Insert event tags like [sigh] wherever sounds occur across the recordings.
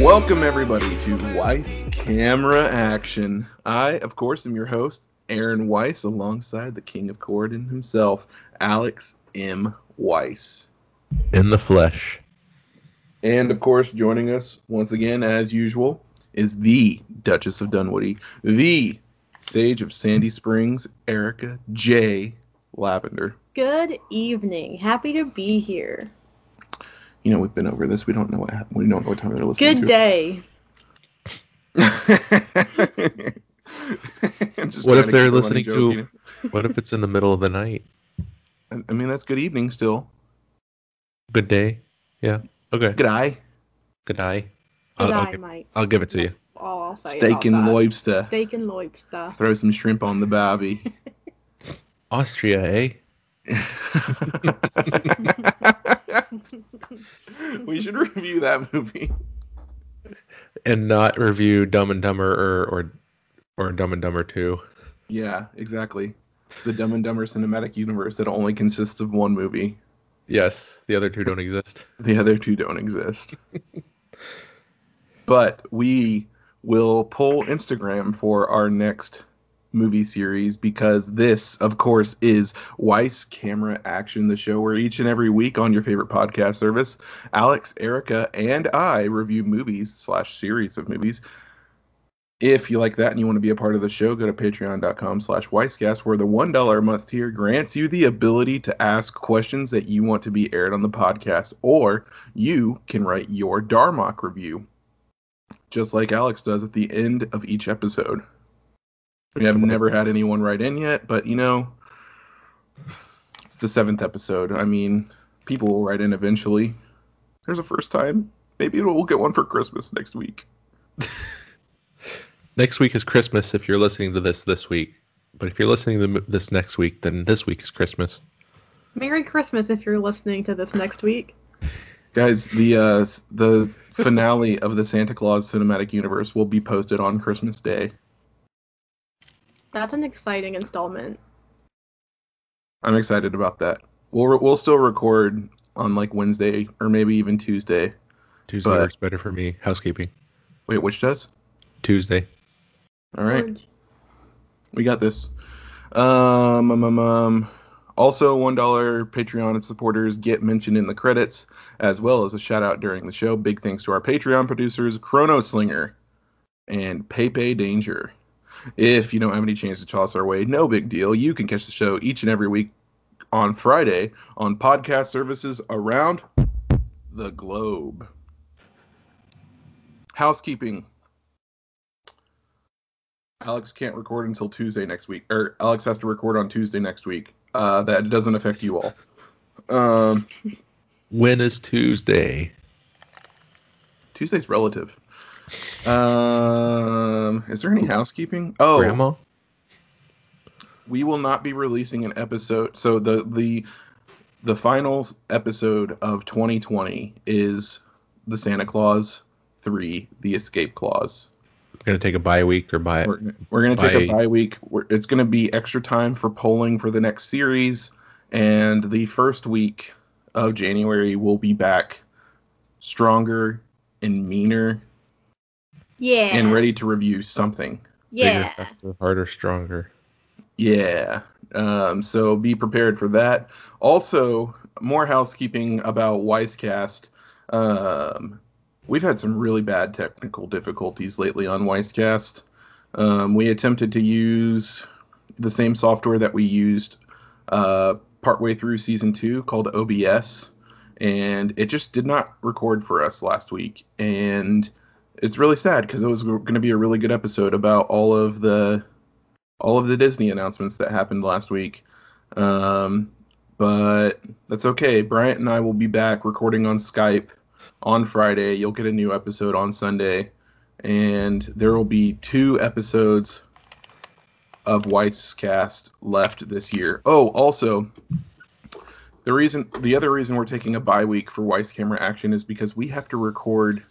Welcome, everybody, to Weiss Camera Action. I, of course, am your host, Aaron Weiss, alongside the King of Corden himself, Alex M. Weiss. In the flesh. And, of course, joining us once again, as usual, is the Duchess of Dunwoody, the Sage of Sandy Springs, Erica J. Lavender. Good evening. Happy to be here. You know, we've been over this. We don't know what happened. We don't know what time they're listening Good to. day. [laughs] What if they're listening running joke, you to? know? What if it's in the middle of the night? I- I mean, that's good evening still. Good day. Yeah. Okay. Good eye. Good eye. Good I'll, I'll, give, Mike. I'll give it to you. That's all I'll say Steak and that. lobster. Steak and lobster. Throw some shrimp on the barbie. [laughs] Austria, eh? [laughs] we should review that movie. And not review Dumb and Dumber or or or Dumb and Dumber Two. Yeah, exactly. The Dumb and Dumber cinematic universe that only consists of one movie. Yes, the other two don't exist. The other two don't exist. [laughs] but we will pull Instagram for our next movie series because this, of course, is Weiss Camera Action, the show where each and every week on your favorite podcast service, Alex, Erica, and I review movies slash series of movies. If you like that and you want to be a part of the show, go to patreon.com slash weisscast, where the $1 a month tier grants you the ability to ask questions that you want to be aired on the podcast, or you can write your Darmok review, just like Alex does at the end of each episode. We have never had anyone write in yet, but you know, it's the seventh episode. I mean, people will write in eventually. There's a first time. Maybe we'll get one for Christmas next week. [laughs] Next week is Christmas if you're listening to this this week. But if you're listening to this next week, then this week is Christmas. Merry Christmas if you're listening to this next week. Guys, the uh, the finale of the Santa Clause cinematic universe will be posted on Christmas Day. That's an exciting installment. I'm excited about that. We'll re- we'll still record on like Wednesday or maybe even Tuesday. Tuesday But- works better for me. Housekeeping. Wait, which does? Tuesday. All right. George. We got this. Um, um, um, um, also, one dollar Patreon supporters get mentioned in the credits, as well as a shout out during the show. Big thanks to our Patreon producers, Chrono Slinger and Pepe Danger. If you don't have any chance to toss our way, no big deal. You can catch the show each and every week on Friday on podcast services around the globe. Housekeeping. Alex can't record until Tuesday next week, or Alex has to record on Tuesday next week. Uh, that doesn't affect you all. Um, When is Tuesday? Tuesday's relative. Um, is there any housekeeping? Oh, Grandma? we will not be releasing an episode. So the the the final episode of 2020 is the Santa Clause 3, the Escape Clause. Gonna take a bye week or bye We're, we're going to take a Bye. bye week. We're, it's going to be extra time for polling for the next series. And the first week of January, we'll be back stronger and meaner Yeah. and ready to review something. Yeah. bigger, faster, harder, stronger. Yeah. Um, so be prepared for that. Also, more housekeeping about Weisscast. Um, we've had some really bad technical difficulties lately on Weisscast. Um, we attempted to use the same software that we used uh, partway through season two called OBS, and it just did not record for us last week. And it's really sad because it was going to be a really good episode about all of the all of the Disney announcements that happened last week. Um, but that's okay. Bryant and I will be back recording on Skype on Friday. You'll get a new episode on Sunday, and there will be two episodes of Weisscast left this year. Oh, also, the reason, the other reason we're taking a bye week for Weiss Camera Action is because we have to record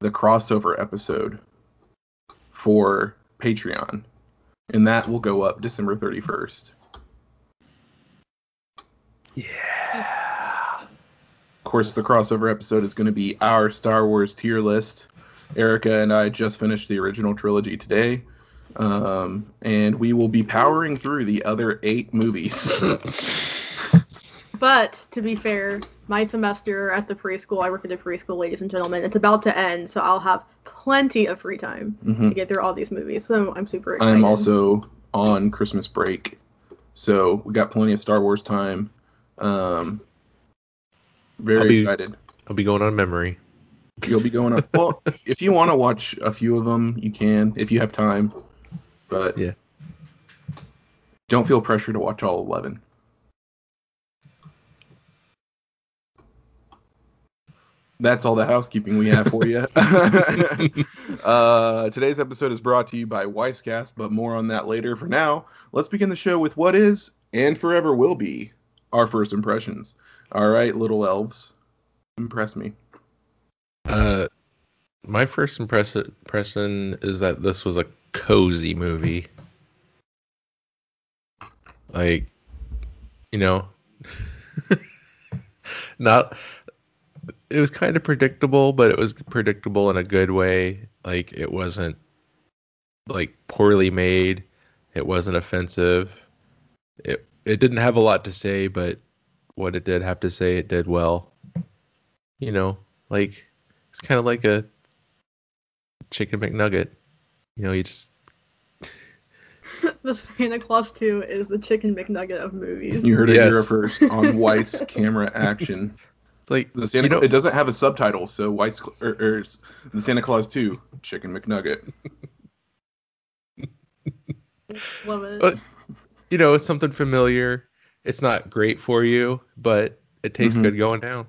the crossover episode for Patreon, and that will go up December 31st. Yeah. Of course, the crossover episode is going to be our Star Wars tier list. Erica and I just finished the original trilogy today, um, and we will be powering through the other eight movies. [laughs] But to be fair, my semester at the preschool, I work at a preschool, ladies and gentlemen, it's about to end, so I'll have plenty of free time Mhm. to get through all these movies. So I'm super excited. I'm also on Christmas break, so we got plenty of Star Wars time. Um, very I'll be- excited. I'll be going on memory. You'll be going on. [laughs] Well, if you want to watch a few of them, you can if you have time. But Yeah. don't feel pressure to watch all 11. That's all the housekeeping we have for you. [laughs] [laughs] uh, today's episode is brought to you by Weisscast, but more on that later. For now, let's begin the show with what is and forever will be our first impressions. All right, little elves, impress me. Uh, my first impress- impression is that this was a cozy movie. Like, you know, [laughs] not. It was kind of predictable, but it was predictable in a good way. Like, it wasn't like poorly made. It wasn't offensive. It it didn't have a lot to say, but what it did have to say, it did well. You know, like it's kind of like a chicken McNugget. You know, you just [laughs] the Santa Clause 2 is the chicken McNugget of movies. You heard it here first on Weiss [laughs] Camera Action. it's like The Santa you know, it doesn't have a subtitle, so Weiss or, er, or er, the Santa Clause 2 Chicken McNugget. Love it. But- you know, it's something familiar. It's not great for you, but it tastes Mhm. good going down.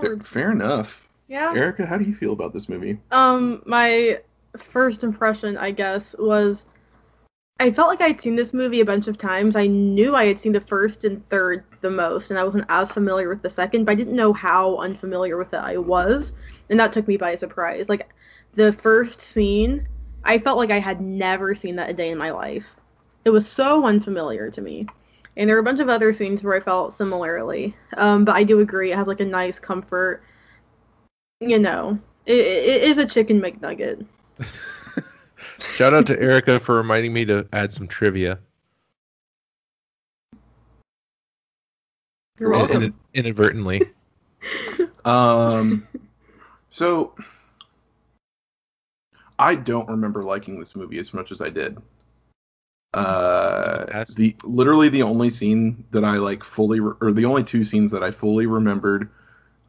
Fair, fair enough. yeah. Erica, how do you feel about this movie? Um, my first impression, I guess, was I felt like I had seen this movie a bunch of times. I knew I had seen the first and third the most, and I wasn't as familiar with the second, but I didn't know how unfamiliar with it I was, and that took me by surprise. Like the first scene, I felt like I had never seen that a day in my life. It was so unfamiliar to me. And there were a bunch of other scenes where I felt similarly. Um, but I do agree, it has like a nice comfort. You know, it, it is a chicken McNugget. [laughs] Shout out to Erica for reminding me to add some trivia. You're You're welcome. In- inadvertently. [laughs] Um, so [laughs] I don't remember liking this movie as much as I did. Uh, That's- the literally the only scene that I like fully, re- or the only two scenes that I fully remembered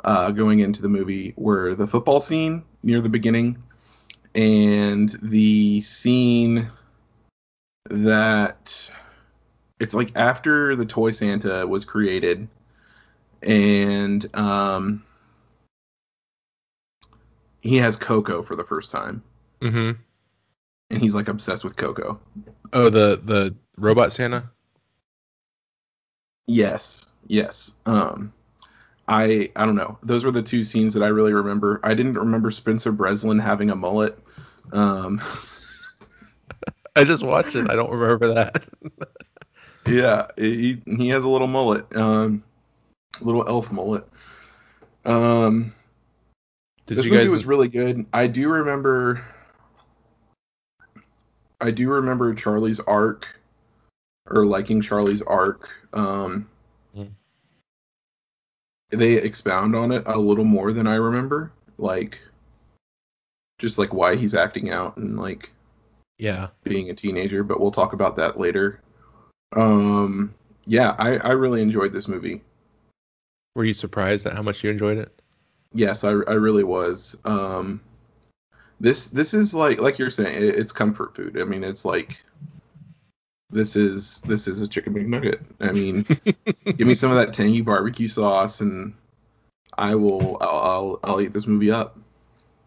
uh, going into the movie were the football scene near the beginning and the scene that it's like after the toy Santa was created and um he has Coco for the first time. Hmm and he's like obsessed with Coco. Oh, the the robot Santa. Yes, yes. Um, I I don't know. Those were the two scenes that I really remember. I didn't remember Spencer Breslin having a mullet. Um, [laughs] I just watched it. I don't remember that. [laughs] yeah, he he has a little mullet. Um, little elf mullet. Um, Did this you movie guys? was really good. I do remember. I do remember Charlie's arc, or liking Charlie's arc. Um, Mm. They expound on it a little more than I remember, like just like why he's acting out and like yeah. being a teenager. But we'll talk about that later. Um, yeah, I I really enjoyed this movie. Were you surprised at how much you enjoyed it? Yes, I, I really was. Um, this this is like like you're saying, it, it's comfort food. I mean, it's like this is this is a chicken McNugget. I mean, [laughs] give me some of that tangy barbecue sauce, and I will I'll I'll, I'll eat this movie up.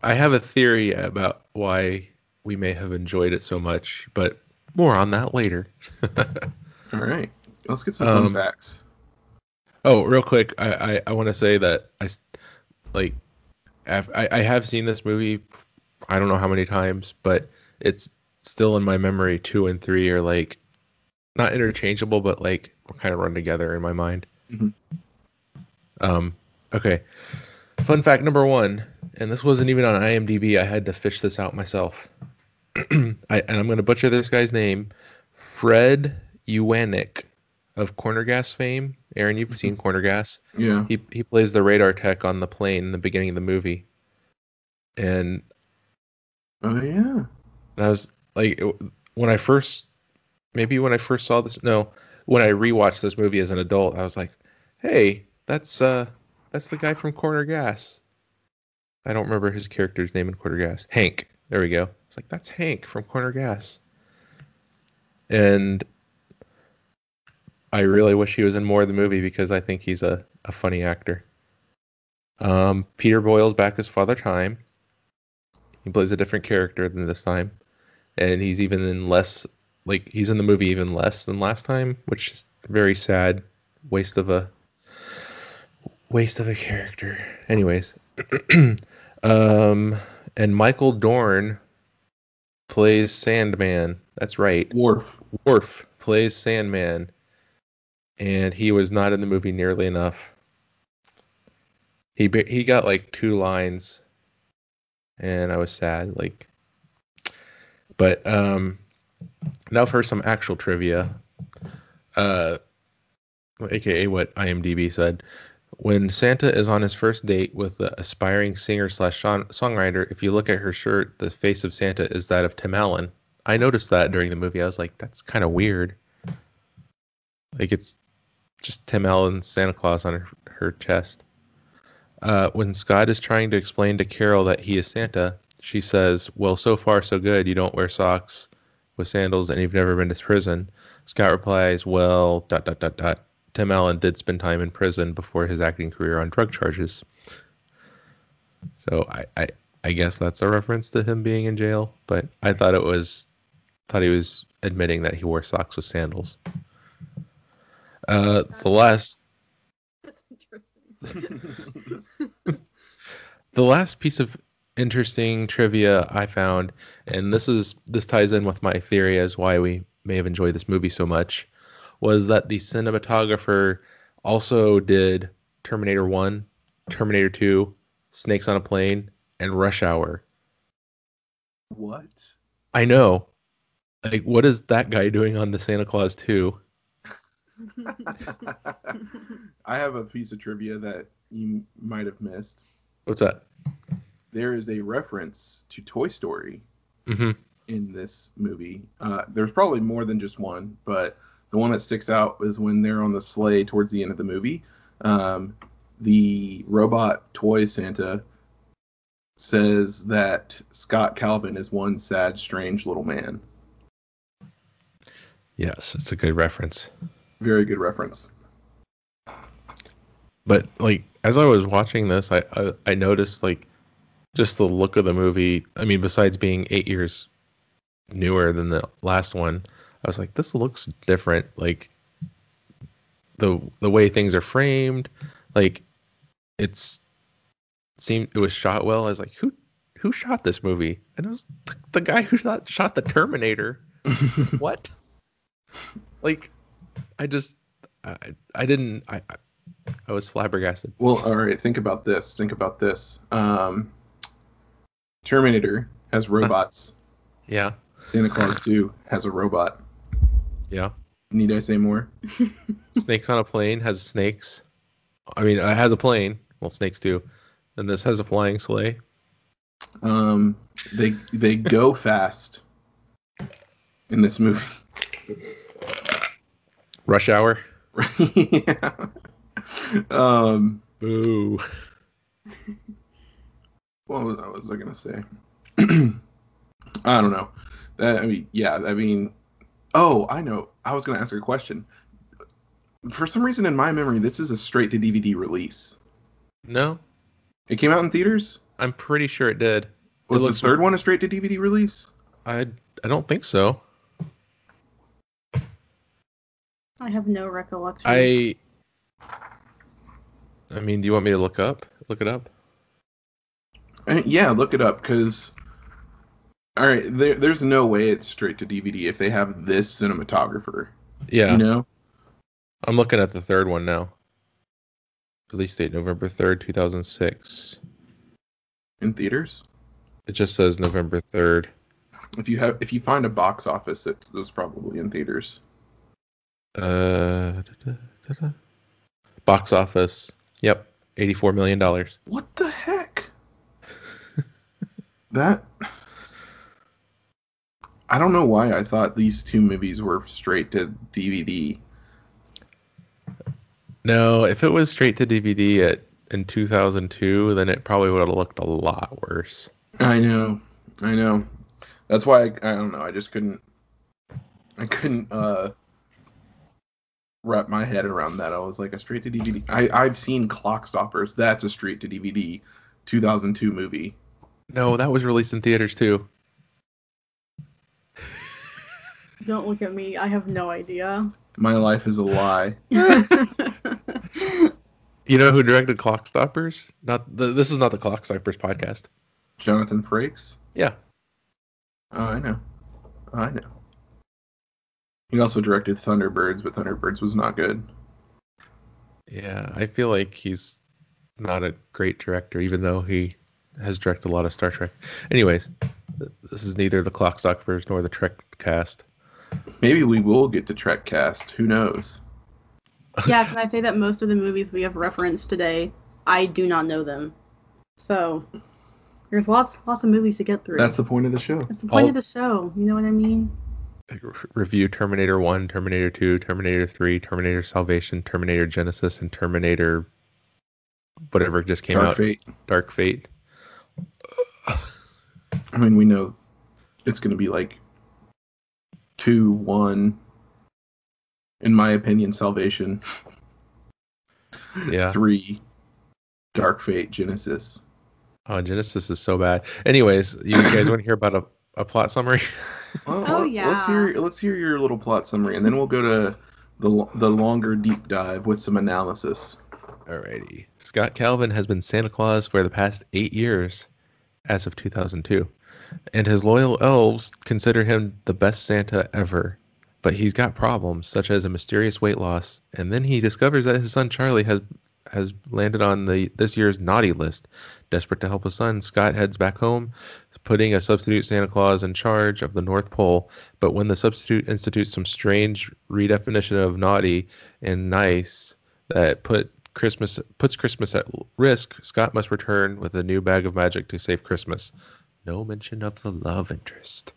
I have a theory about why we may have enjoyed it so much, but more on that later. [laughs] All right, let's get some fun Um, facts. oh, real quick, I I, I want to say that I like I I have seen this movie I don't know how many times, but it's still in my memory. Two and three are like not interchangeable, but like kind of run together in my mind. Mhm. Um, okay. Fun fact number one, and this wasn't even on IMDb. I had to fish this out myself. [clears throat] I, and I'm going to butcher this guy's name. Fred Ewanuick of Corner Gas fame. Aaron, you've seen Corner Gas. Yeah. He he plays the radar tech on the plane in the beginning of the movie. And Oh yeah. and I was like, when I first, maybe when I first saw this, no, when I rewatched this movie as an adult, I was like, hey, that's uh, that's the guy from Corner Gas. I don't remember his character's name in Corner Gas. Hank. There we go. It's like that's Hank from Corner Gas. And I really wish he was in more of the movie because I think he's a, a funny actor. Um, Peter Boyle's back as Father Time. He plays a different character than this time. And he's even in less like he's in the movie even less than last time which is very sad. Waste of a waste of a character. Anyways. [clears throat] Um and michael dorn plays sandman. That's right. Worf. Worf plays sandman. And he was not in the movie nearly enough. He he got like two lines and i was sad like but um, now for some actual trivia. Uh, aka what IMDb said. When Santa is on his first date with the aspiring singer slash songwriter, if you look at her shirt, the face of Santa is that of Tim Allen. I noticed that during the movie. I was like, that's kind of weird. Like it's just Tim Allen's Santa Claus on her, her chest. Uh, when Scott is trying to explain to Carol that he is Santa, she says, Well, so far, so good. You don't wear socks with sandals and you've never been to prison. Scott replies, Well, dot, dot, dot, dot. Tim Allen did spend time in prison before his acting career on drug charges. So I, I, I guess that's a reference to him being in jail, but I thought it was, thought he was admitting that he wore socks with sandals. Uh, the last. [laughs] the last piece of interesting trivia I found, and this is this ties in with my theory as why we may have enjoyed this movie so much, was that the cinematographer also did Terminator 1, Terminator 2, Snakes on a Plane, and Rush Hour. What? I know. Like, what is that guy doing on the Santa Clause 2? [laughs] I have a piece of trivia that you might have missed. What's that? There is a reference to Toy Story Mm-hmm. in this movie. Uh, there's probably more than just one, but the one that sticks out is when they're on the sleigh towards the end of the movie. Um, the robot toy Santa says that Scott Calvin is one sad, strange little man. Yes, it's a good reference. Very good reference. but like as I was watching this, I, I I noticed like just the look of the movie. I mean, besides being eight years newer than the last one, I was like, this looks different. Like the the way things are framed, like it's seemed it was shot well. I was like, who who shot this movie? And it was the, the guy who shot shot the Terminator. [laughs] what? Like, I just I I didn't I I, was flabbergasted. Well, all right. Think about this. Think about this. Um, Terminator has [laughs] robots. Yeah, Santa Clause 2 has a robot. yeah. Need I say more? [laughs] Snakes on a plane has snakes. I mean, it has a plane. Well, snakes do. And this has a flying sleigh. Um, they they go fast in this movie. [laughs] Rush hour. [laughs] yeah. Um, Boo. what was, [laughs] what was I gonna say? [clears throat] I don't know. That, I mean, yeah. I mean, oh, I know. I was gonna ask a question. For some reason, in my memory, this is a straight to DVD release. No, It came out in theaters. I'm pretty sure it did. Was it the looks third one a straight to DVD release? I I don't think so. I have no recollection. I. I mean, do you want me to look up? Look it up. Uh, yeah, look it up because All right, there, there's no way it's straight to DVD if they have this cinematographer. Yeah, You know? I'm looking at the third one now. Release date November 3rd, 2006. In theaters. It just says November 3rd. If you have, if you find a box office, it was probably in theaters. Uh, da, da, da, box office. Yep, 84 million dollars. What the heck? [laughs] that. I don't know why I thought these two movies were straight to DVD. No, if it was straight to DVD at in 2002, then it probably would have looked a lot worse. I know, I know. That's why I, I don't know. I just couldn't. I couldn't uh wrap my head around that. I was like a straight to DVD. I I've seen Clock Stoppers. That's a straight to DVD, 2002 movie. No, that was released in theaters too. [laughs] Don't look at me. I have no idea. My life is a lie. [laughs] You know who directed Clock Stoppers? Not the, this is not the Clock Stoppers podcast. Jonathan Frakes. Yeah. Oh, I know. Oh, I know. He also directed Thunderbirds, but Thunderbirds was not good. Yeah, I feel like he's not a great director, even though he has directed a lot of Star Trek. Anyways, this is neither the Clock Stoppers nor the Trek cast. Maybe we will get the Trek cast. Who knows? [laughs] yeah, can I say that most of the movies we have referenced today, I do not know them. So there's lots lots of movies to get through. That's the point of the show. That's the point All- of the show. You know what I mean? Review Terminator 1, Terminator 2, Terminator 3, Terminator Salvation, Terminator Genisys, and Terminator whatever just came Dark out. Fate. Dark Fate. I mean, we know it's going to be like two, one. In my opinion, Salvation. Yeah. Three, Dark Fate, Genisys. Oh, Genisys is so bad. Anyways, you guys want to hear about a, a plot summary? [laughs] Oh, oh, well, Oh, let- Let's hear let's hear your little plot summary, and then we'll go to the the longer deep dive with some analysis. Alrighty. Scott Calvin has been Santa Claus for the past eight years, as of 2002, and his loyal elves consider him the best Santa ever. But he's got problems, such as a mysterious weight loss, and then he discovers that his son Charlie has has landed on the this year's naughty list. Desperate to help his son, Scott heads back home, putting a substitute Santa Claus in charge of the North Pole. But when the substitute institutes some strange redefinition of naughty and nice that put Christmas puts Christmas at risk, Scott must return with a new bag of magic to save Christmas. No mention of the love interest.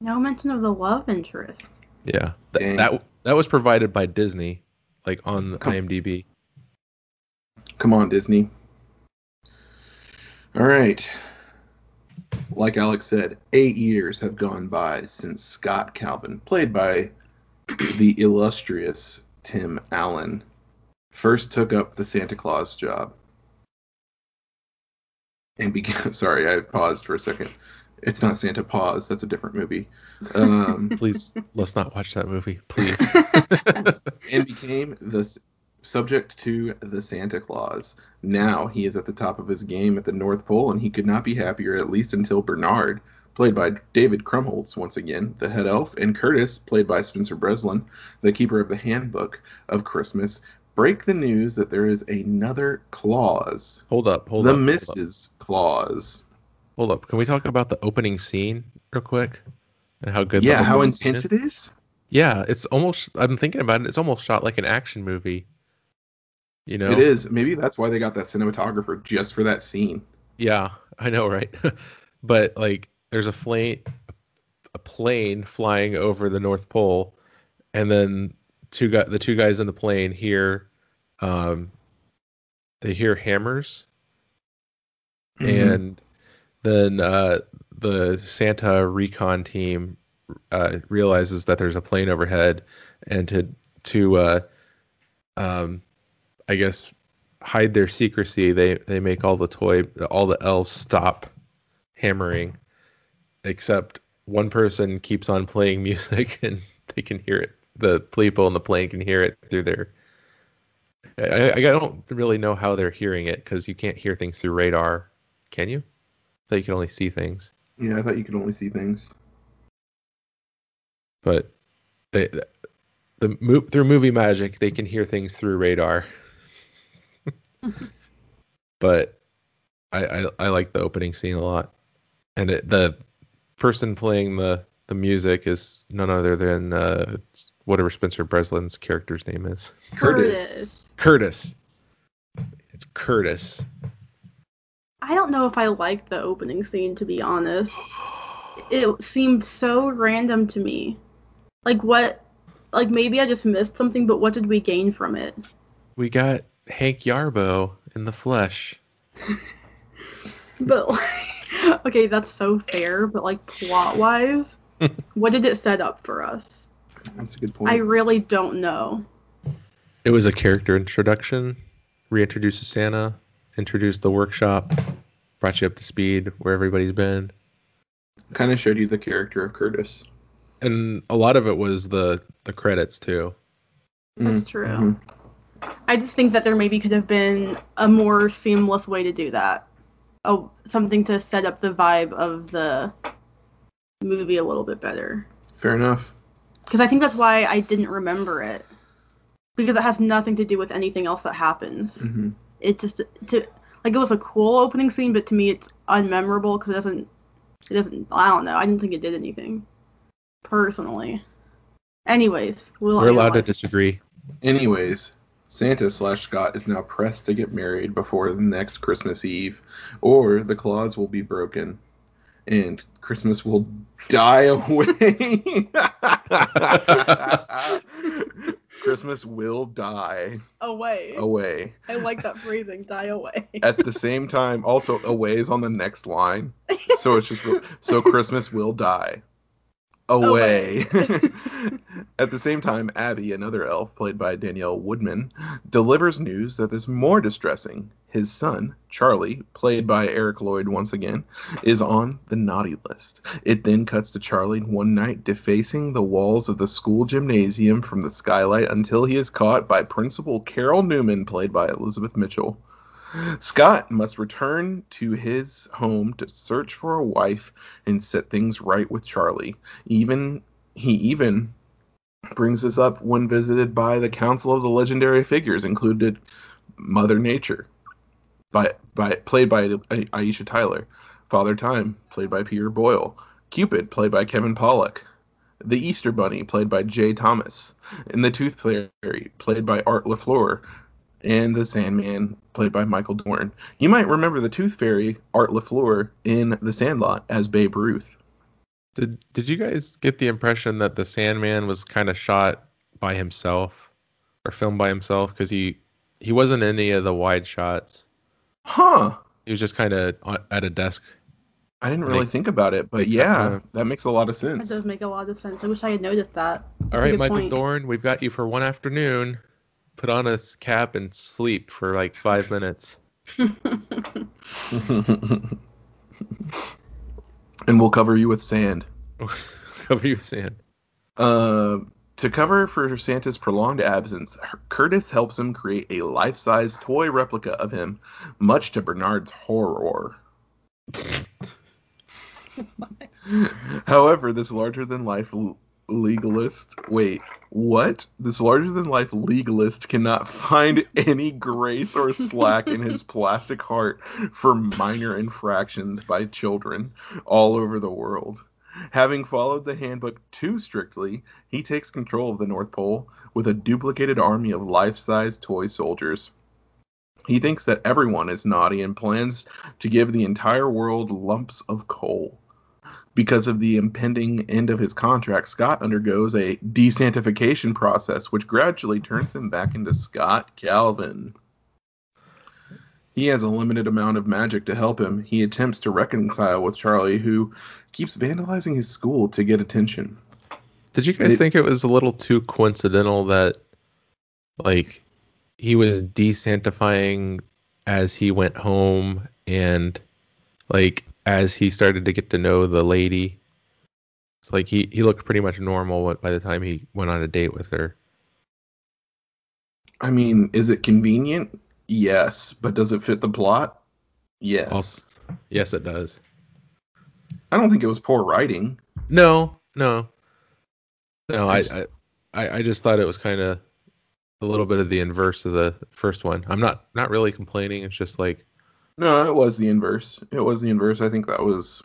No mention of the love interest. Yeah, th- that that was provided by Disney, like on the Come- IMDb. Come on, Disney. All right. Like Alex said, eight years have gone by since Scott Calvin, played by the illustrious Tim Allen, first took up the Santa Claus job. And began. [laughs] Sorry, I paused for a second. It's not Santa Paws. That's a different movie. Um, [laughs] Please let's not watch that movie, please. [laughs] and became the s- subject to the Santa Claus. Now he is at the top of his game at the North Pole, and he could not be happier, at least until Bernard, played by David Krumholtz once again, the head elf, and Curtis, played by Spencer Breslin, the keeper of the handbook of Christmas, break the news that there is another clause. hold up, hold the up. up. Mrs. Claus. Hold up. Can we talk about the opening scene real quick? And how good the Yeah, how intense is? it is? Yeah, it's almost I'm thinking about it, it's almost shot like an action movie. You know? It is. Maybe that's why they got that cinematographer just for that scene. Yeah, I know, right? [laughs] but like, there's a plane, a plane flying over the North Pole, and then two guy, the two guys in the plane hear, um, they hear hammers, Mhm. and then uh, the Santa recon team uh, realizes that there's a plane overhead, and to to uh, um, I guess hide their secrecy, they they make all the toy all the elves stop hammering, except one person keeps on playing [laughs] music and they can hear it. The people in the plane can hear it through their. I, I don't really know how they're hearing it because you can't hear things through radar, can you? So you can only see things. Yeah, I thought you could only see things. But eh, they, the mo- through movie magic, they can hear things through radar. [laughs] but I, I I like the opening scene a lot, and it, the person playing the the music is none other than uh, whatever Spencer Breslin's character's name is. Curtis. Curtis. It's Curtis. I don't know if I liked the opening scene to be honest. It seemed so random to me. Like what like maybe I just missed something, but what did we gain from it? We got Hank Yarbo in the flesh. But like, [laughs] okay, that's so fair, but like plot wise, [laughs] what did it set up for us? That's a good point. I really don't know. It was a character introduction, reintroduced Santa, introduced the workshop, brought you up to speed where everybody's been. kind of showed you the character of Curtis. And a lot of it was the the credits too. That's true. mhm. I just think that there maybe could have been a more seamless way to do that. Oh, something to set up the vibe of the movie a little bit better. Fair enough. Because I think that's why I didn't remember it. Because it has nothing to do with anything else that happens. hmm It just to like it was a cool opening scene, but to me it's unmemorable because it doesn't. It doesn't. I don't know. I didn't think it did anything. Personally. Anyways, we'll We're allowed to disagree. Anyways, Santa slash Scott is now pressed to get married before the next Christmas Eve, or the clause will be broken, and Christmas will die away. [laughs] Christmas will die away. away. I like that phrasing. Die away. At the same time, also away is on the next line, so it's just so Christmas will die away. [laughs] At the same time, Abby, another elf played by Danielle Woodman, delivers news that is more distressing. His son, Charlie, played by Eric Lloyd once again, is on the naughty list. It then cuts to Charlie one night defacing the walls of the school gymnasium from the skylight until he is caught by Principal Carol Newman, played by Elizabeth Mitchell. Scott must return to his home to search for a wife and set things right with Charlie. Even he even brings this up when visited by the Council of the Legendary Figures, included Mother Nature, by by played by Aisha Tyler, Father Time, played by Peter Boyle, Cupid, played by Kevin Pollak, the Easter Bunny, played by Jay Thomas, and the Tooth Fairy, played by Art LaFleur, and the Sandman, played by Michael Dorn. You might remember the Tooth Fairy, Art LaFleur, in The Sandlot as Babe Ruth. Did Did you guys get the impression that the Sandman was kind of shot by himself or filmed by himself because he he wasn't in any of the wide shots. Huh. He was just kind of at a desk. I didn't really Make- think about it, but yeah, kinda- that makes a lot of sense. That does make a lot of sense. I wish I had noticed that. All That's a right, good Michael point. Dorn, we've got you for one afternoon. Put on a cap and sleep for like five minutes. [laughs] and we'll cover you with sand. [laughs] Cover you with sand. Uh, to cover for Santa's prolonged absence, Curtis helps him create a life-size toy replica of him, much to Bernard's horror. [laughs] However, this larger-than-life l- legalist, wait, what? This larger-than-life legalist cannot find any grace or slack in his [laughs] plastic heart for minor infractions by children all over the world. Having followed the handbook too strictly, he takes control of the North Pole with a duplicated army of life-size toy soldiers. He thinks that everyone is naughty and plans to give the entire world lumps of coal. Because of the impending end of his contract, Scott undergoes a desantification process, which gradually turns him back into Scott Calvin. He has a limited amount of magic to help him. He attempts to reconcile with Charlie, who keeps vandalizing his school to get attention. Did you guys It- think it was a little too coincidental that, like, he was desantifying as he went home and, like, as he started to get to know the lady? It's like he, he looked pretty much normal by the time he went on a date with her. I mean, is it convenient? Yes. But does it fit the plot? Yes. Also, yes, it does. I don't think it was poor writing. No, no, no. I I, I I just thought it was kind of a little bit of the inverse of the first one. I'm not not really complaining. It's just like No, it was the inverse. It was the inverse. I think that was.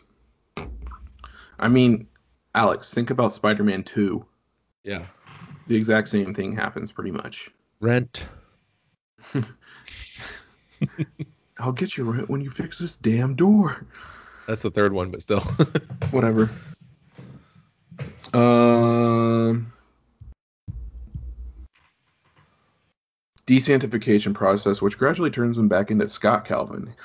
I mean, Alex, think about Spider-Man 2. yeah, The exact same thing happens pretty much. rent. [laughs] I'll get you rent when you fix this damn door. That's the third one, but still. [laughs] Whatever. Um. Desantification process, which gradually turns him back into Scott Calvin.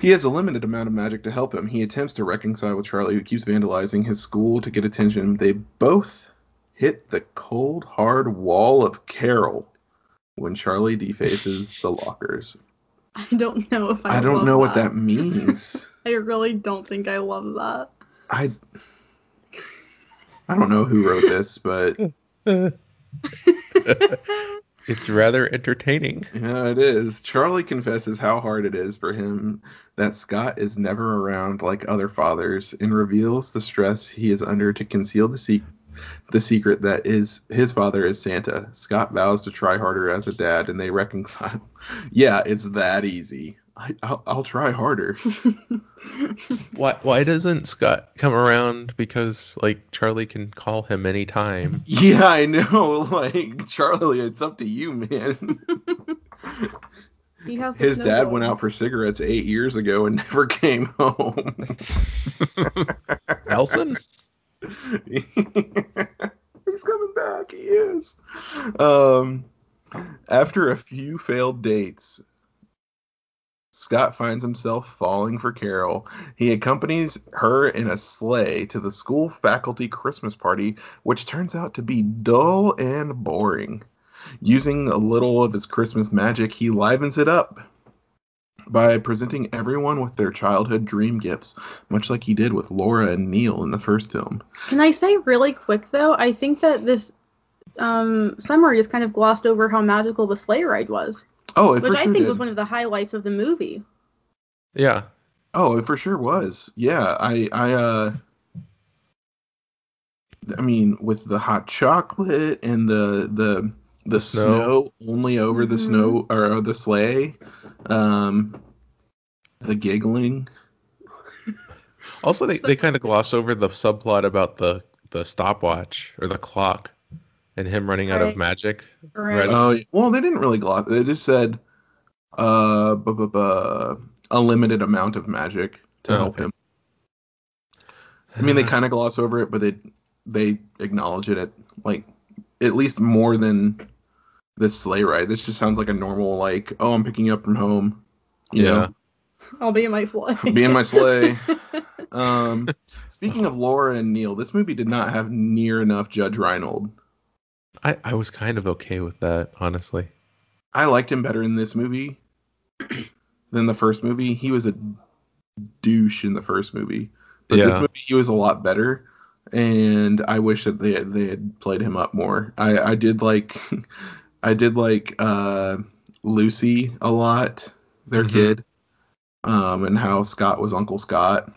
He has a limited amount of magic to help him. He attempts to reconcile with Charlie, who keeps vandalizing his school to get attention. They both hit the cold, hard wall of Carol when Charlie defaces the lockers. [laughs] I don't know if I. I don't love know what that means. [laughs] I really don't think I love that. I I don't know who wrote this, but [laughs] it's rather entertaining. yeah, it is. Charlie confesses how hard it is for him that Scott is never around like other fathers and reveals the stress he is under to conceal the se- the secret that is his father is Santa. Scott vows to try harder as a dad and they reconcile. [laughs] yeah, it's that easy. I, I'll, I'll try harder. [laughs] Why why doesn't Scott come around? Because like Charlie can call him anytime. [laughs] Yeah, I know. [laughs] Like Charlie, it's up to you, man. he has His dad snowball. went out for cigarettes eight years ago and never came home. Nelson? He's coming back. He is. Um, after a few failed dates, Scott finds himself falling for Carol. He accompanies her in a sleigh to the school faculty Christmas party, which turns out to be dull and boring. Using a little of his Christmas magic, he livens it up by presenting everyone with their childhood dream gifts, much like he did with Laura and Neil in the first film. Can I say really quick though? I think that this um, summary just kind of glossed over how magical the sleigh ride was, Oh, it which for I sure think did. was one of the highlights of the movie. Yeah. Oh, it for sure was. Yeah, I I uh I mean with the hot chocolate and the the the Snow. snow, only over the Mhm. snow or the sleigh. Um the giggling. Also, they, they kind of gloss over the subplot about the the stopwatch or the clock and him running out of magic. Right. Right. Oh, well, they didn't really gloss. They just said uh bu- bu- bu- a limited amount of magic to Oh, help okay. him. I mean, they kind of gloss over it, but they they acknowledge it at like at least more than this sleigh ride. This just sounds like a normal like, oh, I'm picking you up from home. You Yeah. I'll be in my sleigh. Be in my sleigh. [laughs] Um, speaking of Laura and Neil, this movie did not have near enough Judge Reinhold. I, I was kind of okay with that, honestly. I liked him better in this movie [clears throat] than the first movie. He was a douche in the first movie, but this movie he was a lot better. And I wish that they had, they had played him up more. I, I did like [laughs] I did like uh, Lucy a lot, their Mhm. kid, um, and how Scott was Uncle Scott.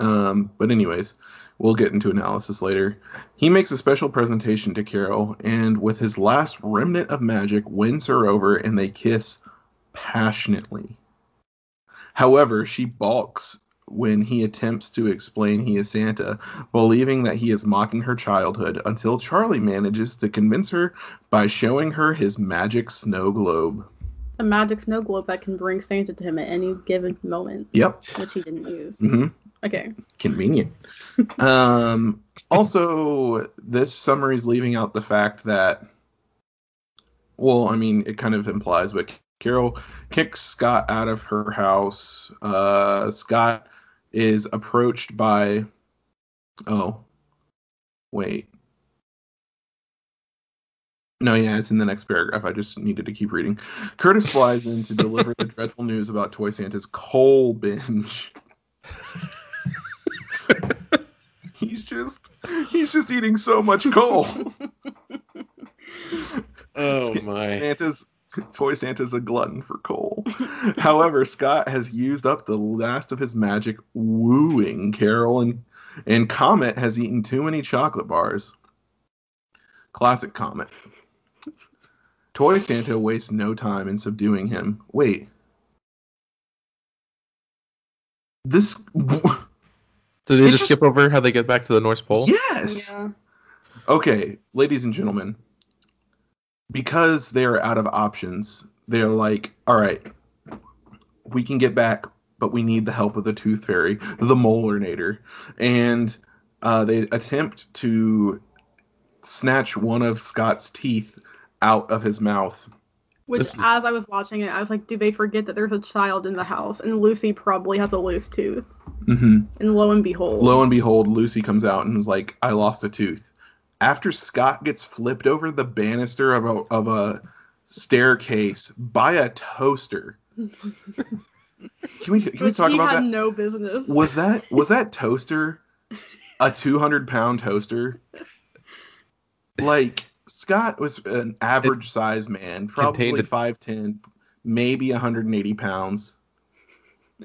Um, but anyways, we'll get into analysis later. He makes a special presentation to Carol, and with his last remnant of magic, wins her over, and they kiss passionately. However, she balks when he attempts to explain he is Santa, believing that he is mocking her childhood, until Charlie manages to convince her by showing her his magic snow globe. A magic snow globe that can bring Santa to him at any given moment, Yep. which he didn't use. hmm Okay. convenient. [laughs] um, also, this summary is leaving out the fact that, well, I mean, it kind of implies, but Carol kicks Scott out of her house. Uh, Scott is approached by, oh, wait. No, yeah, it's in the next paragraph. I just needed to keep reading. Curtis flies in to deliver the dreadful news about Toy Santa's coal binge. he's just he's just eating so much coal. Oh my. Santa's Toy Santa's a glutton for coal. However, Scott has used up the last of his magic wooing Carol, and, and Comet has eaten too many chocolate bars. Classic Comet. Toy Santa wastes no time in subduing him. Wait. This. [laughs] Did they just just- skip over how they get back to the North Pole? Yes! Yeah. Okay, ladies and gentlemen, because they are out of options, they're like, all right, we can get back, but we need the help of the Tooth Fairy, the Molernator, and uh, they attempt to snatch one of Scott's teeth out of his mouth. Which, is- as I was watching it, I was like, do they forget that there's a child in the house? And Lucy probably has a loose tooth. hmm And lo and behold. Lo and behold, Lucy comes out and is like, I lost a tooth. After Scott gets flipped over the banister of a, of a staircase by a toaster. Can we can we which talk he about had that? no business. Was that was that toaster a 200 pound toaster? Like Scott was an average sized man, probably a- 5'10, maybe 180 pounds.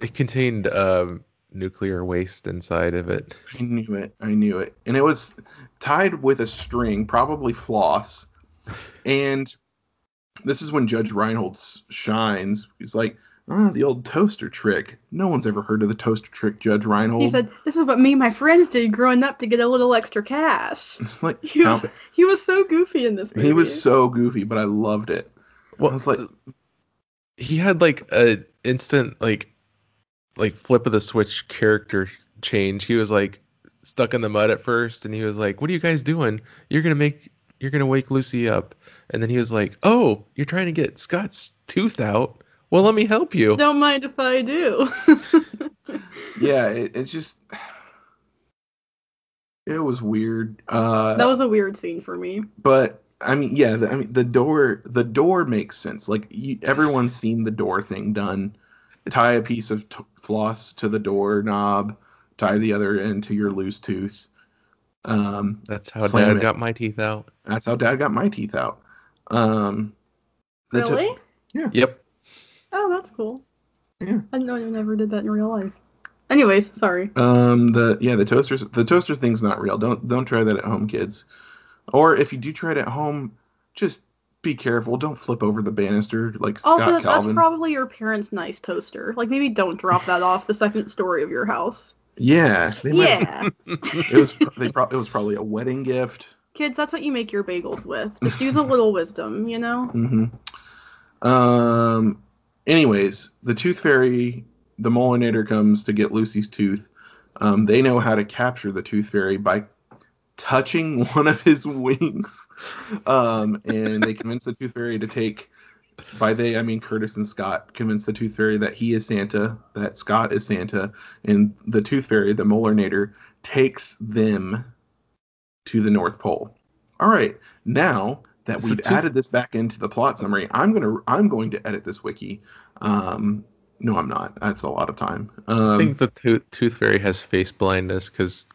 It contained um, nuclear waste inside of it. I knew it. I knew it. And it was tied with a string, probably floss. [laughs] And this is when Judge Reinhold shines. He's like, oh, the old toaster trick. No one's ever heard of the toaster trick, Judge Reinhold. He said, "This is what me and my friends did growing up to get a little extra cash." [laughs] it's like, He was, how- he was so goofy in this movie. he was so goofy, but I loved it. Well, I was like, he had like a instant like like flip of the switch character change. He was like stuck in the mud at first, and he was like, "What are you guys doing? You're gonna make you're gonna wake Lucy up." And then he was like, "Oh, you're trying to get Scott's tooth out? Well, let me help you." Don't mind if I do. [laughs] yeah, it, it's just. It was weird. Uh, that was a weird scene for me. but I mean, yeah, the, I mean, the door, the door makes sense. Like you, everyone's seen the door thing done. Tie a piece of t- floss to the door knob, tie the other end to your loose tooth. Um, That's how Dad it. got my teeth out. that's how Dad got my teeth out. Um, the to- really? Yep. Oh, that's cool. Yeah. I know you never did that in real life. Anyways, sorry. Um, the yeah, the toasters, the toaster thing's not real. Don't don't try that at home, kids. Or if you do try it at home, just be careful. Don't flip over the banister like Scott Also, that's probably your parents' nice toaster. Like maybe don't drop that off the second story of your house. yeah, they might- Yeah, [laughs] it was they pro- it was probably a wedding gift. kids, that's what you make your bagels with. Just use a little [laughs] wisdom, you know. Mm-hmm. Um. Anyways, the Tooth Fairy, the Molinator comes to get Lucy's tooth. Um, they know how to capture the Tooth Fairy by touching [laughs] one of his wings. Um, and they convince the Tooth Fairy to take. By they, I mean Curtis and Scott convince the Tooth Fairy that he is Santa, that Scott is Santa, and the Tooth Fairy, the Molinator, takes them to the North Pole. All right, now that So we've Tooth- added this back into the plot summary, I'm gonna I'm going to edit this wiki. Um, no, I'm not. That's a lot of time. I Um, think the tooth, tooth fairy has face blindness because,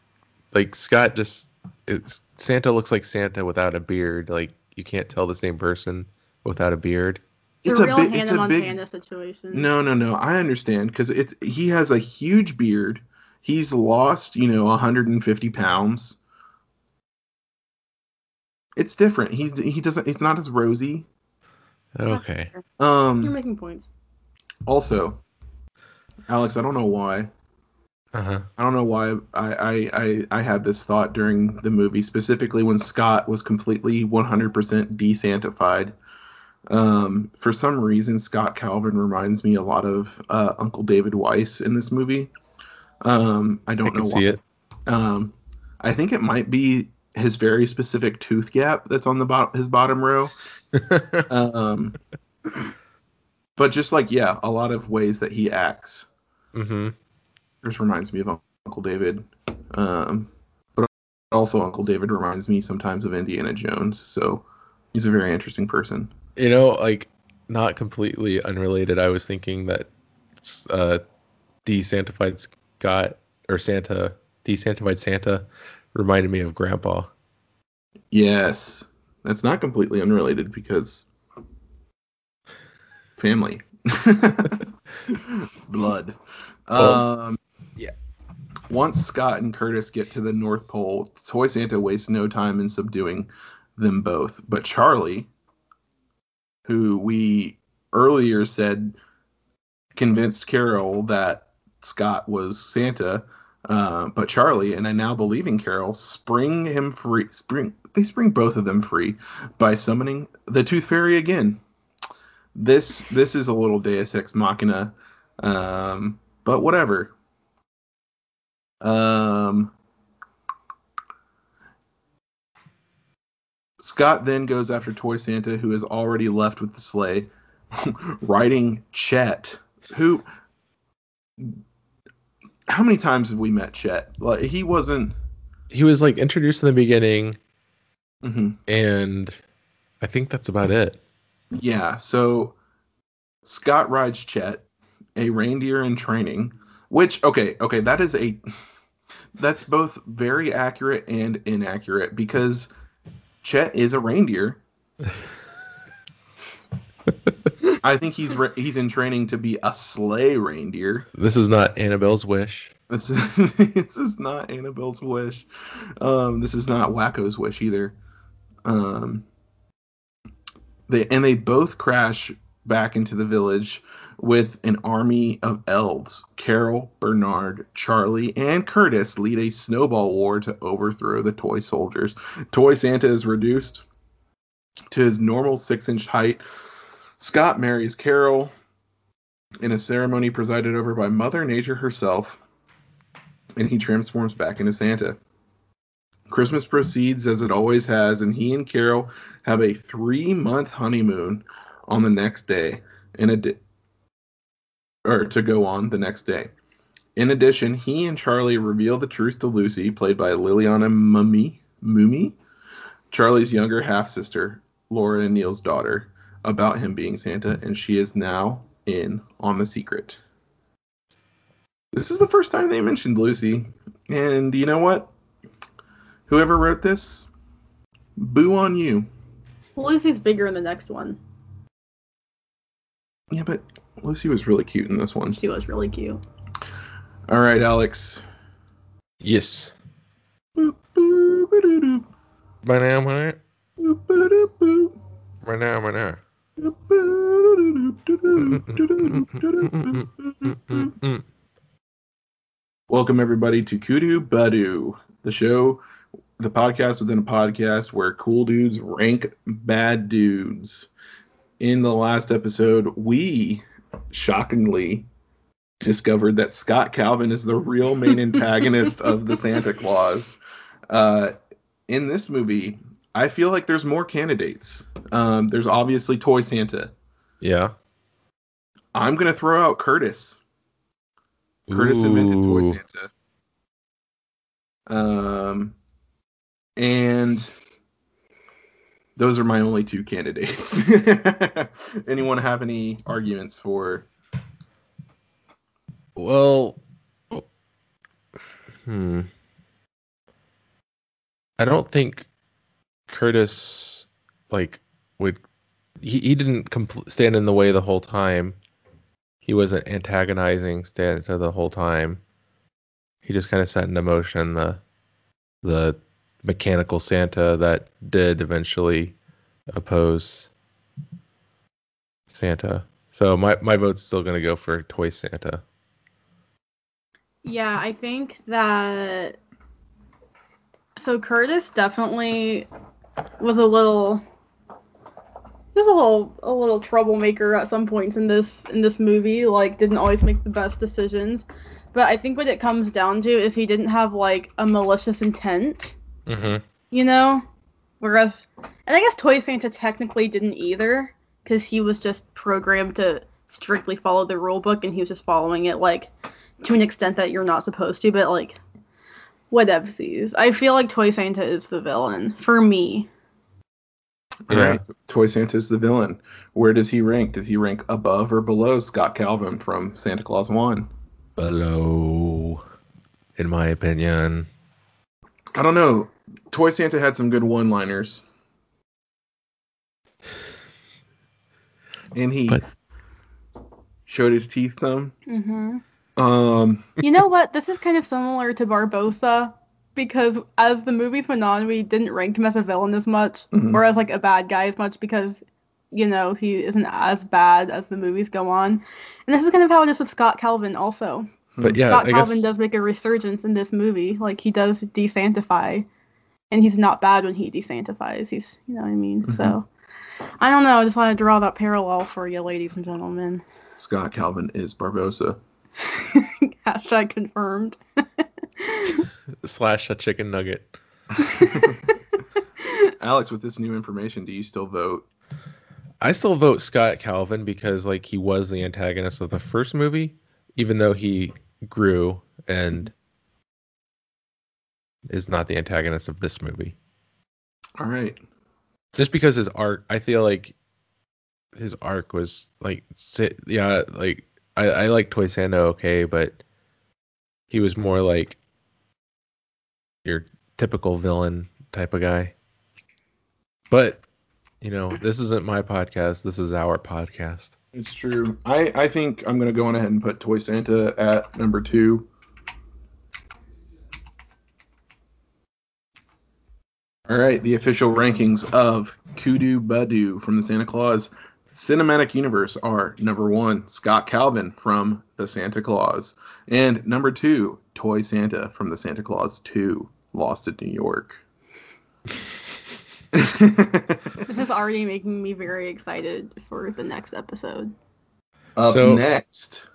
like, Scott just it's, Santa looks like Santa without a beard. Like, you can't tell the same person without a beard. It's, It's a a real big- Hannah it's a big- Montana situation. no, no, no. I understand because it's he has a huge beard. He's lost, you know, 150 pounds. It's different. He he doesn't. It's not as rosy. Okay. Um. You're making points. Also, Alex, I don't know why. Uh huh. I don't know why I, I, I, I had this thought during the movie, specifically when Scott was completely 100% desantified. Um, for some reason, Scott Calvin reminds me a lot of uh, Uncle David Weiss in this movie. Um, I I don't can know see why. it. Um, I think it might be his very specific tooth gap that's on the bot- his bottom row. [laughs] Um, but just like yeah, a lot of ways that he acts mm-hmm. just reminds me of Uncle David. Um, but also Uncle David reminds me sometimes of Indiana Jones. So he's a very interesting person. You know, like not completely unrelated. I was thinking that uh, desantified Scott or Santa, desantified Santa, reminded me of Grandpa. Yes, that's not completely unrelated because family. [laughs] Blood. Well, um, yeah. Once Scott and Curtis get to the North Pole, Toy Santa wastes no time in subduing them both. But Charlie, who we earlier said convinced Carol that Scott was Santa, uh, but Charlie and I now believe in Carol spring him free. Spring they spring both of them free by summoning the Tooth Fairy again. This this is a little Deus Ex Machina, um, but whatever. Um, Scott then goes after Toy Santa, who is already left with the sleigh, [laughs] riding Chet, who. How many times have we met Chet? Like he wasn't. He was like introduced in the beginning, mhm. and I think that's about it. Yeah, so Scott rides Chet, a reindeer in training, which okay, okay, that is a that's both very accurate and inaccurate because Chet is a reindeer. [laughs] I think he's re- he's in training to be a sleigh reindeer. This is not Annabelle's wish. This is [laughs] this is not Annabelle's wish. Um, this is not Wakko's wish either. Um, they and they both crash back into the village with an army of elves. Carol, Bernard, Charlie, and Curtis lead a snowball war to overthrow the toy soldiers. Toy Santa is reduced to his normal six-inch height. Scott marries Carol in a ceremony presided over by Mother Nature herself and he transforms back into Santa. Christmas proceeds as it always has, and he and Carol have a three month honeymoon on the next day, in a di- or to go on the next day. In addition, he and Charlie reveal the truth to Lucy, played by Liliana Mummy, Mumy, Charlie's younger half sister, Laura and Neil's daughter, about him being Santa, and she is now in on the secret. This is the first time they mentioned Lucy. And you know what? Whoever wrote this, boo on you. Lucy's bigger in the next one. Yeah, but Lucy was really cute in this one. She was really cute. All right, Alex. Yes. Boop, boop, ba-doo-doo. Ba-now, ba-now, Boop, ba-doo, boop. ba-now, ba-now. Boop, ba-doo-doo, doo-doo, doo-doo, doo-doo, boop, boop, boop. Welcome everybody to Kudu Badu, the show, the podcast within a podcast where cool dudes rank bad dudes. In the last episode, we shockingly discovered that Scott Calvin is the real main antagonist of the Santa Clause. Uh, in this movie, I feel like there's more candidates. Um, there's obviously Toy Santa. Yeah. I'm gonna throw out Curtis. Curtis invented Toy Santa. Um, and those are my only two candidates. [laughs] Anyone have any arguments for? Well, hmm. I don't think Curtis like would. He he didn't compl- stand in the way the whole time. He wasn't antagonizing Santa the whole time. He just kind of set into motion the the mechanical Santa that did eventually oppose Santa. So my my vote's still gonna go for Toy Santa. Yeah, I think that. So Curtis definitely was a little. He was a little a little troublemaker at some points in this in this movie. Like didn't always make the best decisions. But I think what it comes down to is he didn't have like a malicious intent. Mm-hmm. you know? Whereas, and I guess Toy Santa technically didn't either, because he was just programmed to strictly follow the rule book, and he was just following it, like, to an extent that you're not supposed to, but, like, whatevsies. I feel like Toy Santa is the villain, for me. All Yeah. right, Toy Santa's the villain. Where does he rank? Does he rank above or below Scott Calvin from Santa Clause One? below, in my opinion. I don't know. Toy Santa had some good one-liners. And he But- showed his teeth some. hmm Um, You know what? This is kind of similar to Barbossa because as the movies went on, we didn't rank him as a villain as much Mhm. or as like a bad guy as much because you know he isn't as bad as the movies go on. And this is kind of how it is with Scott Calvin also. But yeah, Scott I Calvin guess does make a resurgence in this movie. Like he does desanctify, and he's not bad when he desanctifies. He's, you know what I mean. Mhm. So I don't know. I just want to draw that parallel for you, ladies and gentlemen. Scott Calvin is Barbossa. Hashtag confirmed. [laughs] slash a chicken nugget. [laughs] Alex, with this new information, do you still vote? I still vote Scott Calvin because like he was the antagonist of the first movie, even though he grew and is not the antagonist of this movie. All right. Just because his arc, I feel like his arc was like, yeah, like I, I like Toy Santa okay, but he was more like your typical villain type of guy. But you know, this isn't my podcast. This is our podcast. It's true. I, I think I'm to go on ahead and put Toy Santa at number two. All right, the official rankings of Kudu Badu from the Santa Clause Cinematic Universe are number one, Scott Calvin from the Santa Clause, and number two, Toy Santa from the Santa Clause 2, Lost in New York. [laughs] This is already making me very excited for the next episode. Up So- next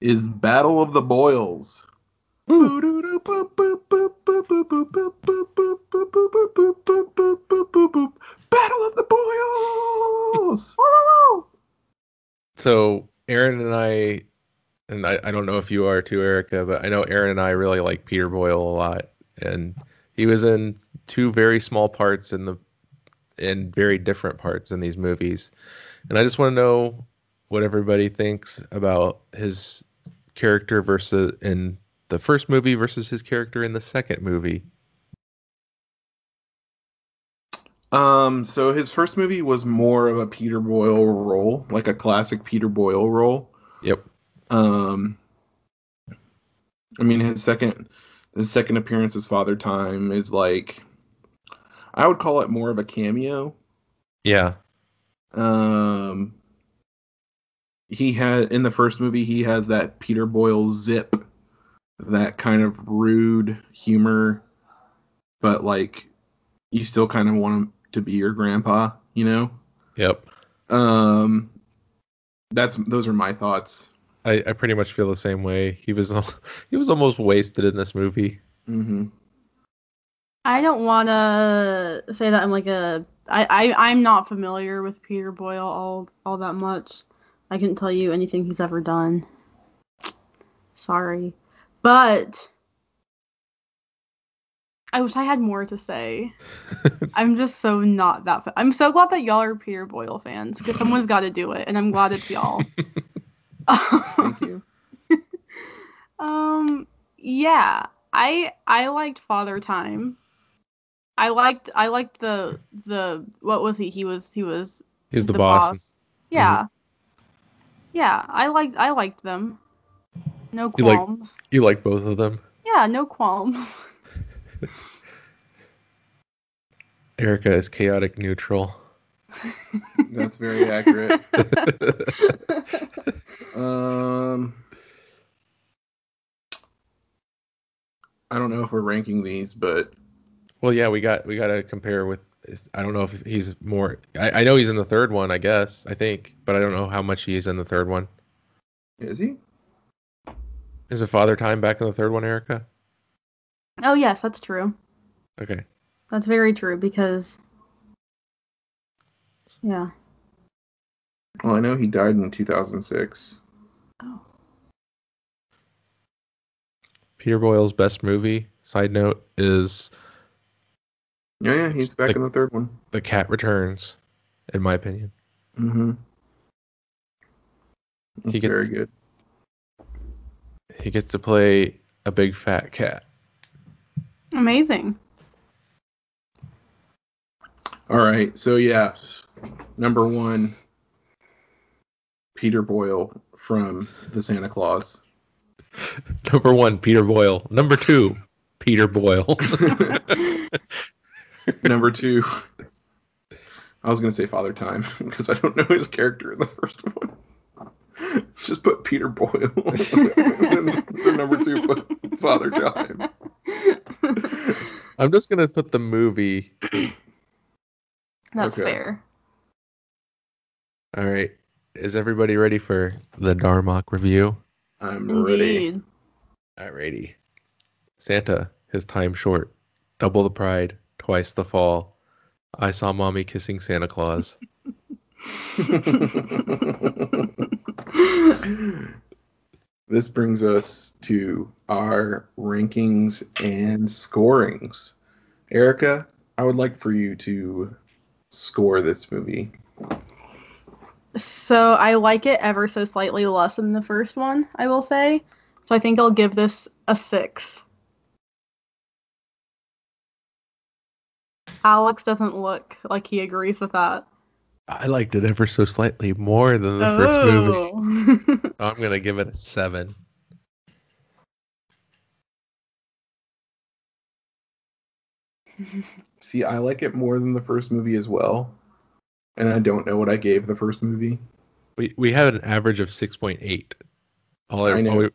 is Battle of the Boils. Battle of the Boils. So Aaron and I, and I, I don't know if you are too, Erica, but I know Aaron and I really like Peter Boyle a lot, and he was in two very small parts in the, in very different parts in these movies, and I just want to know what everybody thinks about his character versus in the first movie versus his character in the second movie. Um, so his first movie was more of a Peter Boyle role, like a classic Peter Boyle role. Yep. Um, I mean, his second his second appearance as Father Time is like, I would call it more of a cameo. Yeah. Um, he had in the first movie he has that Peter Boyle zip, that kind of rude humor, but like you still kind of want him to be your grandpa, you know. Yep. Um, that's those are my thoughts. I, I pretty much feel the same way. He was [laughs] he was almost wasted in this movie. hmm I don't want to say that I'm like a I, I I'm not familiar with Peter Boyle all all that much. I couldn't tell you anything he's ever done. Sorry, but I wish I had more to say. [laughs] I'm just so not that. Fa- I'm so glad that y'all are Peter Boyle fans because someone's got to do it, and I'm glad it's y'all. [laughs] Thank you. [laughs] Um, yeah, I I liked Father Time. I liked I liked the the what was he? He was he was He was the, boss. Yeah. Yeah, I liked I liked them. No You like- qualms. You like both of them. yeah, no qualms. [laughs] Erica is chaotic neutral. [laughs] That's very accurate. [laughs] Um, I don't know if we're ranking these, but well, yeah, we got we got to compare with. I don't know if he's more. I, I know he's in the third one. I guess I think, but I don't know how much he is in the third one. is he? Is a father time back in the third one, Erica? oh yes, that's true. Okay. That's very true because yeah. Well, I know he died in 2006. Oh. Peter Boyle's best movie. Side note is Yeah, yeah, he's back Like- in the third one. The Cat Returns, in my opinion. Mm-hmm. He gets- very good. He gets to play a big fat cat. Amazing. All right, so yeah, number one, Peter Boyle from the Santa Clause. [laughs] Number one, Peter Boyle. Number two, Peter Boyle. [laughs] Number two, I was gonna say Father Time because I don't know his character in the first one. Just put Peter Boyle. and then for number two, put Father Time. I'm just gonna put the movie. [clears throat] That's Okay. fair. All right. Is everybody ready for the Darmok review? I'm ready. Indeed. Alrighty. Santa, his time short. Double the pride, twice the fall. I saw mommy kissing Santa Claus. [laughs] [laughs] this brings us to our rankings and scorings. Erica, I would like for you to score this movie. So I like it ever so slightly less than the first one, I will say. So I think I'll give this a six. Alex doesn't look like he agrees with that. I liked it ever so slightly more than the first movie. Oh. [laughs] movie. I'm gonna give it a seven. [laughs] See, I like it more than the first movie as well. And I don't know what I gave the first movie. We we have an average of six point eight. All I know. all we-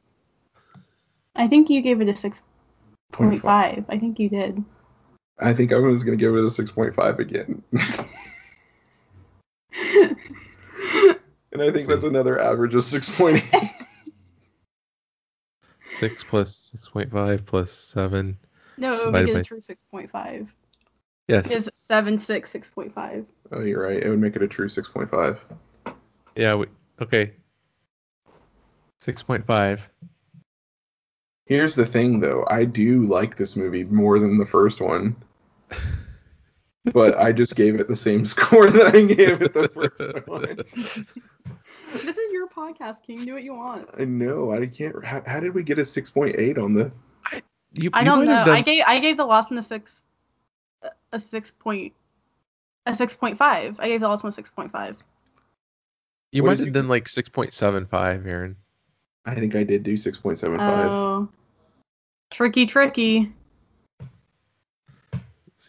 I think you gave it a six point five. five. I think you did. I think I was going to give it a 6.5 again. [laughs] and I think that's another average of 6.8. [laughs] six plus six point five plus seven. no, it would Divided make it a true six point five. Yes. It's seven six six point five. oh, you're right. It would make it a true 6.5. Yeah. We, okay. Six point five. Here's the thing, though. I do like this movie more than the first one. [laughs] But I just gave it the same [laughs] score that I gave it the first one. [laughs] This is your podcast, King. Do what you want. I know. I can't. How, how did we get a 6.8 on the? You, I don't might know. done- I gave I gave the last one a six, a six point, a six point five. I gave the last one a six point five. you what might have you- done like six point seven five, Aaron. I think I did do 6.75. Oh, tricky, tricky.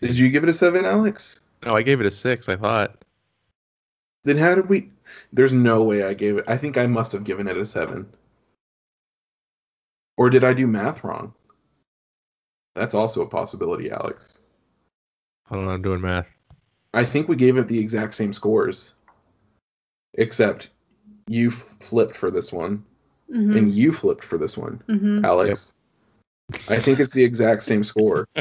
Did you give it a seven, Alex? No, I gave it a six. I thought. Then how did we? There's no way I gave it. I think I must have given it a seven. Or did I do math wrong? That's also a possibility, Alex. Hold on, I'm doing math. I think we gave it the exact same scores, except you flipped for this one hmm and you flipped for this one, hmm Alex. I think it's the exact same score. I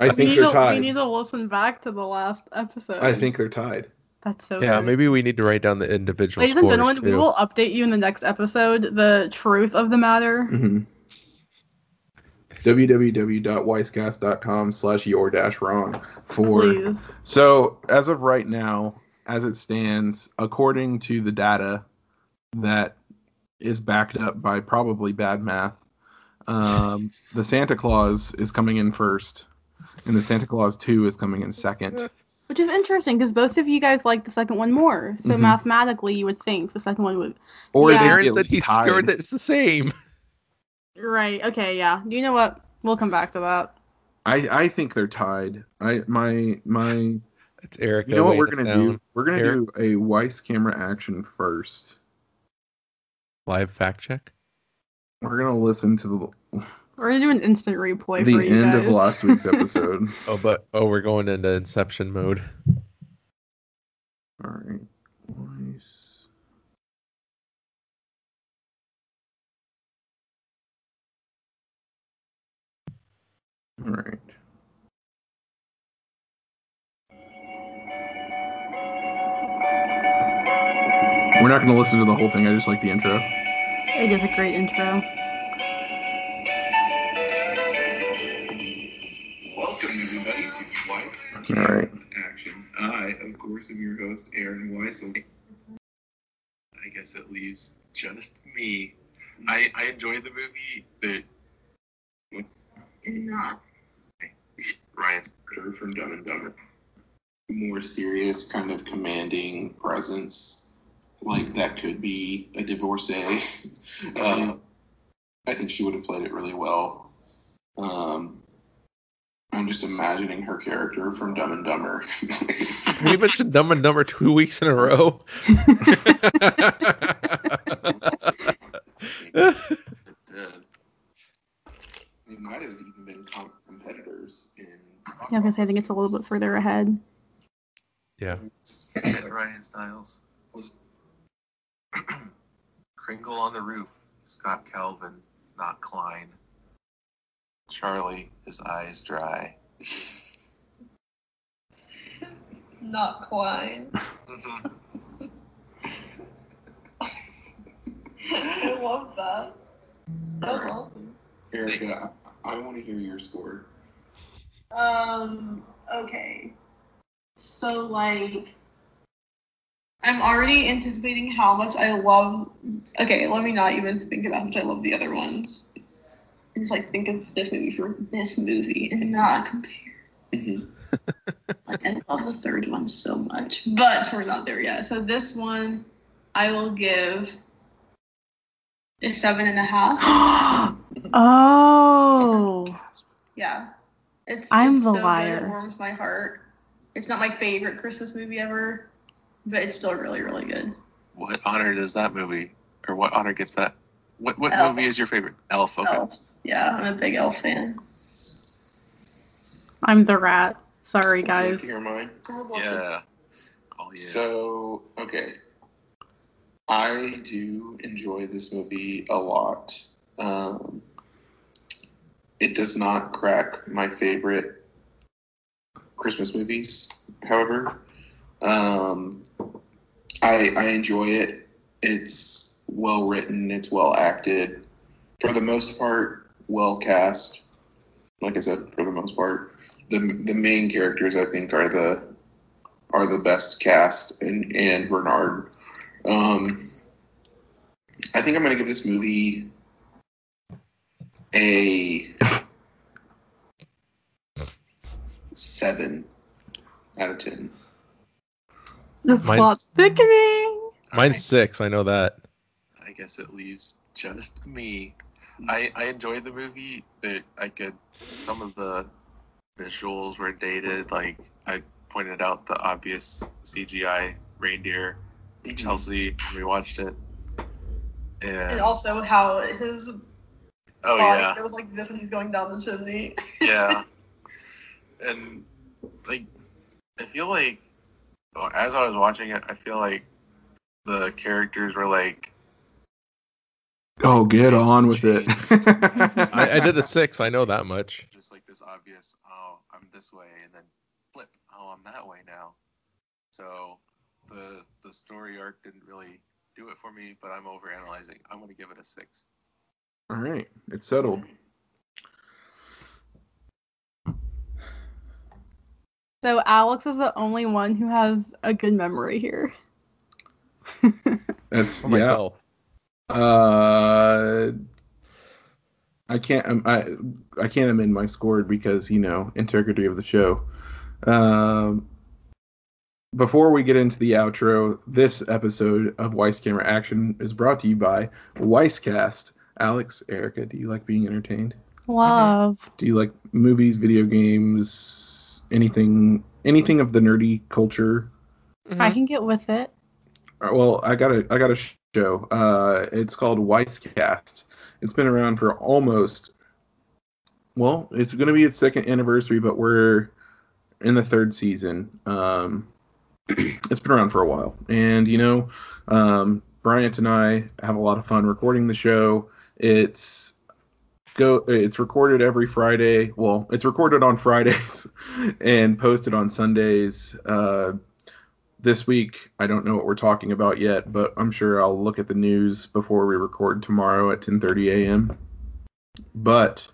we, think need they're to, we need to listen back to the last episode. I think they're tied. that's so. yeah, funny. maybe we need to write down the individual Ladies and scores, gentlemen, we will update you in the next episode the truth of the matter. Mm-hmm. www.weisscast.com slash your dash wrong for Please. so as of right now as it stands according to the data that is backed up by probably bad math um, the santa clause is coming in first and the santa clause 2 is coming in second Which is interesting because both of you guys like the second one more. So Mhm. mathematically, you would think the second one would. or Yeah. Aaron said he least tied. scored that it's the same. Right. Okay. Yeah. Do you know what? We'll come back to that. I, I think they're tied i my my It's Eric. you know what we're gonna do we're gonna Eric. do a weiss camera action first Live fact check. We're gonna listen to the We're gonna do an instant replay the for you end guys. of last week's [laughs] episode. Oh, but oh, we're going into Inception mode. All right. Nice. All right. We're not going to listen to the whole thing. I just like the intro. It is a great intro. Welcome, everybody, to Weiss All right. Action. I, of course, am your host, Aaron Weiss. I guess it leaves just me. I, I enjoyed the movie. The Not. Ryan Scooter from Dumb and Dumber. More serious, kind of commanding presence. Like that could be a divorcee. [laughs] Uh, I think she would have played it really well. Um, I'm just imagining her character from Dumb and Dumber. Have you mentioned Dumb and Dumber two weeks in a row? It [laughs] did. They might have even been com- competitors in. Yeah, because I think it's a little bit further ahead. yeah. and Ryan Stiles. Kringle on the roof. Scott Calvin, not Klein. Charlie, his eyes dry. [laughs] Not Klein. Mhm. [laughs] I love that. I love him. Erica, I, I want to hear your score. Um, okay. So, like, I'm already anticipating how much I love. Okay, let me not even think about how much I love the other ones. And just, like, think of this movie for this movie and not compare. Mhm. [laughs] Like, I love the third one so much, but we're not there yet. So, this one, I will give a seven and a half. [gasps] oh. Yeah. It's I'm it's the so good, liar. It warms my heart. It's not my favorite Christmas movie ever, but it's still really, really good. What honor does that movie, or what honor gets that? What what Elf. movie is your favorite? Elf. Okay. Elf. Yeah, I'm a big Elf fan. I'm the rat. Sorry, Would guys. to hear mine? I love it. Yeah. Oh yeah. So, okay. I do enjoy this movie a lot. Um, it does not crack my favorite Christmas movies, however. Um, I, I enjoy it. It's well written, it's well acted. For the most part, well cast. Like I said, for the most part. The, the main characters, I think, are the are the best cast and and Bernard. Um, I think I'm gonna give this movie a [laughs] seven out of ten. The Mine- plot's thickening. Alright. Mine's six. I know that. I guess it leaves just me. I I enjoyed the movie. That I could some of the visuals were dated. Like I pointed out the obvious CGI reindeer to Chelsea we watched it. And, And also how his oh body yeah, it was like this when he's going down the chimney. yeah. [laughs] And like I feel like as I was watching it, I feel like the characters were like Oh, get on with it. [laughs] I, I did a six. I know that much. just like this obvious, oh, I'm this way, and then flip, oh, I'm that way now. So the the story arc didn't really do it for me, but I'm overanalyzing. I'm gonna give it a six. All right, it's settled. So Alex is the only one who has a good memory here. [laughs] That's For yeah. myself. Uh, I can't. um, I I can't amend my score because you know integrity of the show. Um, before we get into the outro, this episode of Weiss Camera Action is brought to you by Weisscast. Alex, Erica, do you like being entertained? Love. Do you like movies, video games, anything, anything of the nerdy culture? I can get with it. Uh, Well, I got a I got a show. Uh, it's called Weisscast. It's been around for almost. Well, it's going to be its second anniversary, but we're in the third season. Um, [clears throat] it's been around for a while, and you know, um, Bryant and I have a lot of fun recording the show. It's go. It's recorded every Friday. Well, it's recorded on Fridays [laughs] and posted on Sundays. Uh, this week i don't know what we're talking about yet but i'm sure i'll look at the news before we record tomorrow at 10:30 a.m. but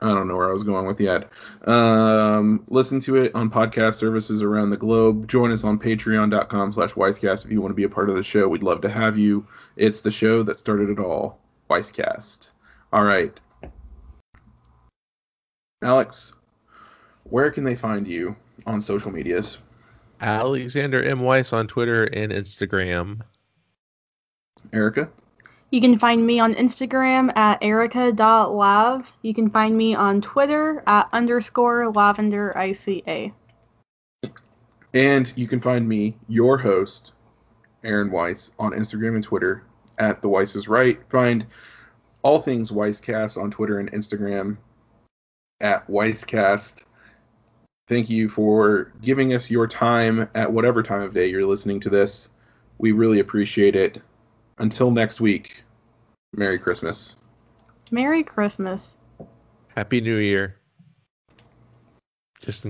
i don't know where i was going with that um, listen to it on podcast services around the globe join us on patreon.com slash weisscast if you want to be a part of the show we'd love to have you it's the show that started it all weisscast all right alex where can they find you on social medias Alexander M. Weiss on Twitter and Instagram. Erica? You can find me on Instagram at erica.lav. You can find me on Twitter at underscore lavender ICA. And you can find me, your host, Aaron Weiss, on Instagram and Twitter at The Weiss is Right. Find all things Weisscast on Twitter and Instagram at Weisscast. Thank you for giving us your time at whatever time of day you're listening to this. We really appreciate it. Until next week, Merry Christmas. Merry Christmas. Happy New Year. Just in